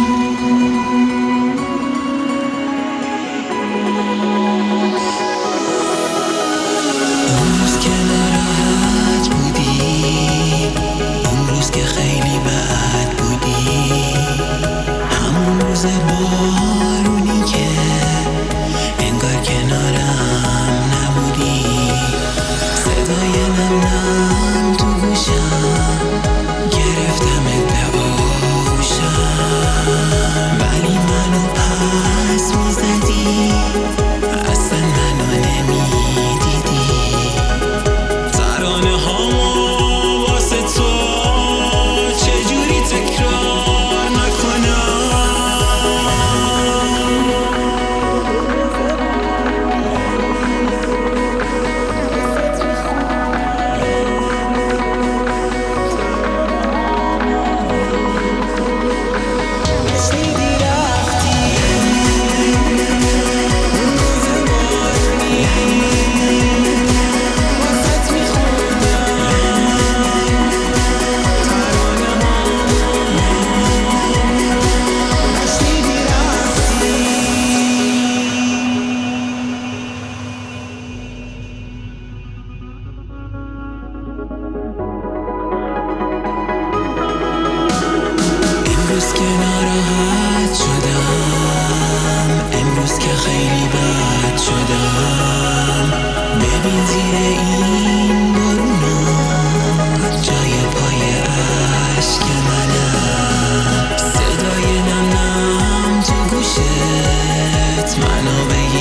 you. امروز که ناراحت شدم. امروز که خیلی بد شدم. ببین زیر این برونا جای پای عشق منم صدای نم نم تو گوشت. منو بگیر.